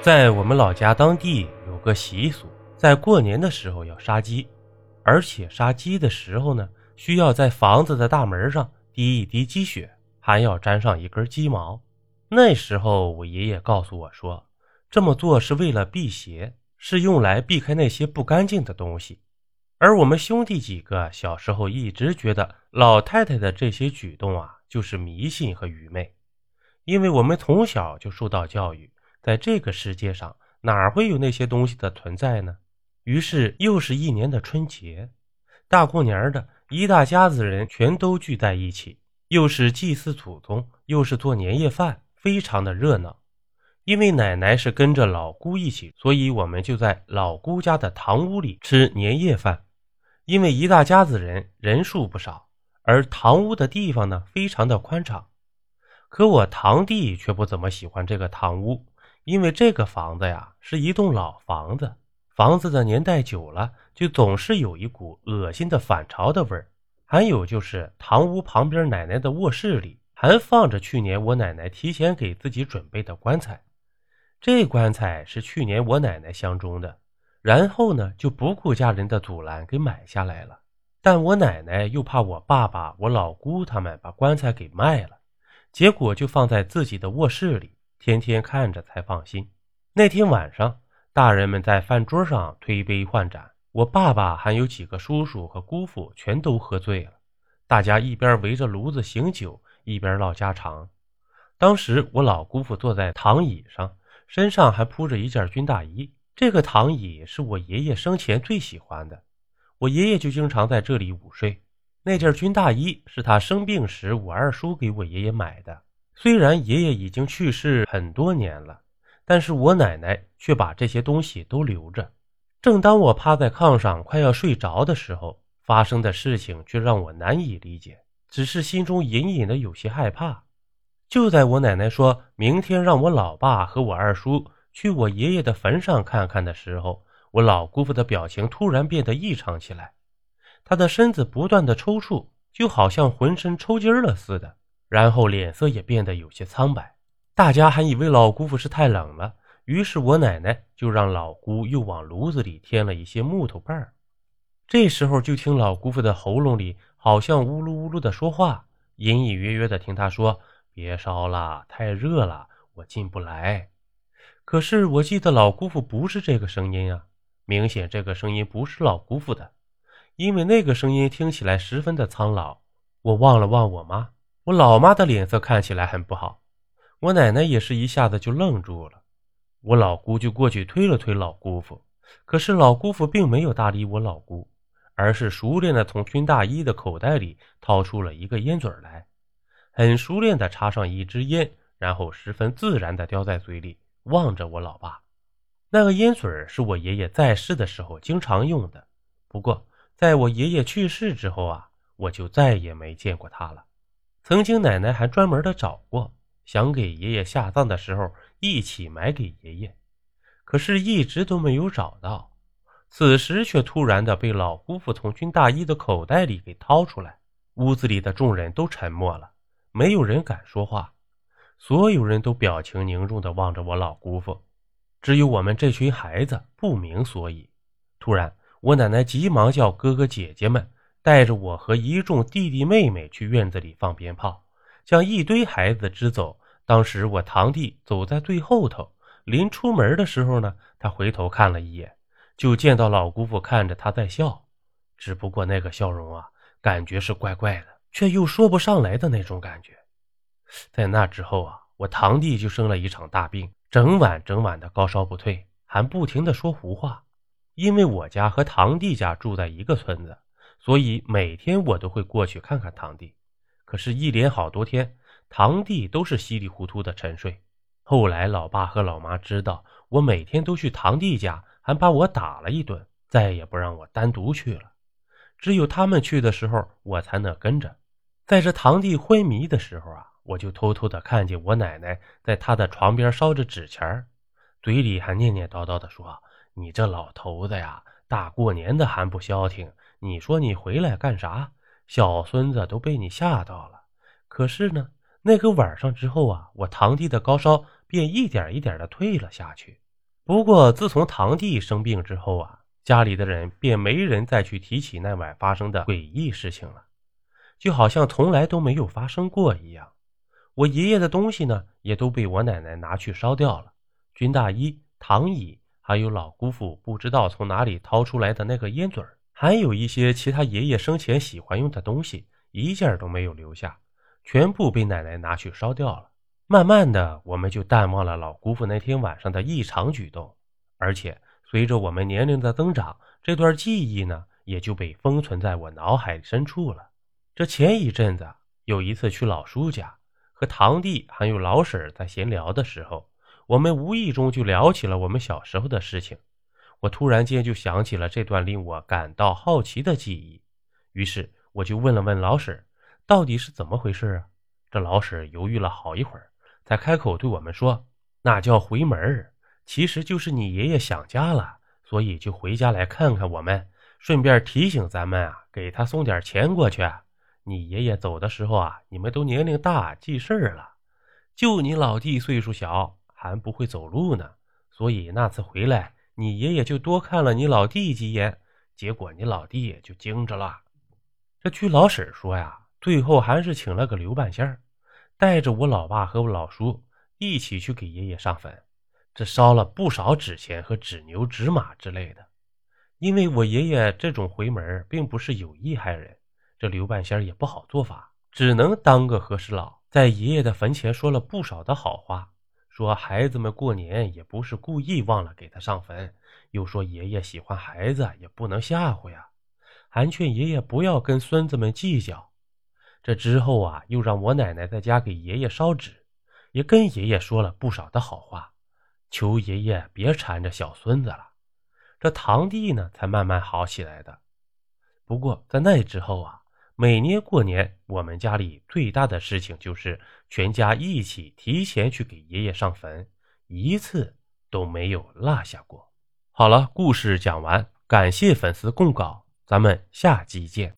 在我们老家当地有个习俗，在过年的时候要杀鸡，而且杀鸡的时候呢，需要在房子的大门上滴一滴鸡血，还要粘上一根鸡毛。那时候我爷爷告诉我说，这么做是为了辟邪，是用来避开那些不干净的东西。而我们兄弟几个小时候一直觉得老太太的这些举动啊，就是迷信和愚昧，因为我们从小就受到教育。在这个世界上，哪会有那些东西的存在呢？于是又是一年的春节，大过年的，一大家子人全都聚在一起，又是祭祀祖宗，又是做年夜饭，非常的热闹。因为奶奶是跟着老姑一起，所以我们就在老姑家的堂屋里吃年夜饭。因为一大家子人，人数不少，而堂屋的地方呢，非常的宽敞。可我堂弟却不怎么喜欢这个堂屋。因为这个房子呀是一栋老房子，房子的年代久了，就总是有一股恶心的反潮的味儿。还有就是堂屋旁边奶奶的卧室里还放着去年我奶奶提前给自己准备的棺材，这棺材是去年我奶奶相中的，然后呢就不顾家人的阻拦给买下来了。但我奶奶又怕我爸爸、我老姑他们把棺材给卖了，结果就放在自己的卧室里。天天看着才放心。那天晚上，大人们在饭桌上推杯换盏，我爸爸还有几个叔叔和姑父全都喝醉了。大家一边围着炉子醒酒，一边唠家常。当时我老姑父坐在躺椅上，身上还铺着一件军大衣。这个躺椅是我爷爷生前最喜欢的，我爷爷就经常在这里午睡。那件军大衣是他生病时我二叔给我爷爷买的。虽然爷爷已经去世很多年了，但是我奶奶却把这些东西都留着。正当我趴在炕上快要睡着的时候，发生的事情却让我难以理解，只是心中隐隐的有些害怕。就在我奶奶说明天让我老爸和我二叔去我爷爷的坟上看看的时候，我老姑父的表情突然变得异常起来，他的身子不断的抽搐，就好像浑身抽筋了似的。然后脸色也变得有些苍白，大家还以为老姑父是太冷了，于是我奶奶就让老姑又往炉子里添了一些木头棒这时候就听老姑父的喉咙里好像呜噜呜噜的说话，隐隐约约的听他说：“别烧了，太热了，我进不来。”可是我记得老姑父不是这个声音啊，明显这个声音不是老姑父的，因为那个声音听起来十分的苍老。我望了望我妈。我老妈的脸色看起来很不好，我奶奶也是一下子就愣住了。我老姑就过去推了推老姑父，可是老姑父并没有搭理我老姑，而是熟练的从军大衣的口袋里掏出了一个烟嘴来，很熟练的插上一支烟，然后十分自然的叼在嘴里，望着我老爸。那个烟嘴是我爷爷在世的时候经常用的，不过在我爷爷去世之后啊，我就再也没见过他了。曾经奶奶还专门的找过，想给爷爷下葬的时候一起埋给爷爷，可是一直都没有找到。此时却突然的被老姑父从军大衣的口袋里给掏出来，屋子里的众人都沉默了，没有人敢说话，所有人都表情凝重的望着我老姑父，只有我们这群孩子不明所以。突然，我奶奶急忙叫哥哥姐姐们。带着我和一众弟弟妹妹去院子里放鞭炮，将一堆孩子支走。当时我堂弟走在最后头，临出门的时候呢，他回头看了一眼，就见到老姑父看着他在笑，只不过那个笑容啊，感觉是怪怪的，却又说不上来的那种感觉。在那之后啊，我堂弟就生了一场大病，整晚整晚的高烧不退，还不停的说胡话。因为我家和堂弟家住在一个村子。所以每天我都会过去看看堂弟，可是，一连好多天，堂弟都是稀里糊涂的沉睡。后来，老爸和老妈知道我每天都去堂弟家，还把我打了一顿，再也不让我单独去了。只有他们去的时候，我才能跟着。在这堂弟昏迷的时候啊，我就偷偷的看见我奶奶在他的床边烧着纸钱嘴里还念念叨叨的说：“你这老头子呀，大过年的还不消停。”你说你回来干啥？小孙子都被你吓到了。可是呢，那个晚上之后啊，我堂弟的高烧便一点一点的退了下去。不过自从堂弟生病之后啊，家里的人便没人再去提起那晚发生的诡异事情了，就好像从来都没有发生过一样。我爷爷的东西呢，也都被我奶奶拿去烧掉了，军大衣、躺椅，还有老姑父不知道从哪里掏出来的那个烟嘴儿，还有一些其他爷爷生前喜欢用的东西，一件都没有留下，全部被奶奶拿去烧掉了。慢慢的，我们就淡忘了老姑父那天晚上的异常举动，而且随着我们年龄的增长，这段记忆呢，也就被封存在我脑海深处了。这前一阵子有一次去老叔家。和堂弟还有老婶在闲聊的时候，我们无意中就聊起了我们小时候的事情。我突然间就想起了这段令我感到好奇的记忆，于是我就问了问老婶，到底是怎么回事啊？这老婶犹豫了好一会儿，才开口对我们说：“那叫回门其实就是你爷爷想家了，所以就回家来看看我们，顺便提醒咱们啊，给他送点钱过去。”你爷爷走的时候啊，你们都年龄大记事儿了，就你老弟岁数小，还不会走路呢。所以那次回来，你爷爷就多看了你老弟几眼，结果你老弟也就惊着了。这据老婶说呀，最后还是请了个刘半仙儿带着我老爸和我老叔一起去给爷爷上坟，这烧了不少纸钱和纸牛、纸马之类的。因为我爷爷这种回门，并不是有意害人。这刘半仙儿也不好做法，只能当个和事佬，在爷爷的坟前说了不少的好话，说孩子们过年也不是故意忘了给他上坟，又说爷爷喜欢孩子也不能吓唬呀，还劝爷爷不要跟孙子们计较。这之后啊，又让我奶奶在家给爷爷烧纸，也跟爷爷说了不少的好话，求爷爷别缠着小孙子了。这堂弟呢，才慢慢好起来的。不过在那之后啊。每年过年，我们家里最大的事情就是全家一起提前去给爷爷上坟，一次都没有落下过。好了，故事讲完，感谢粉丝供稿，咱们下期见。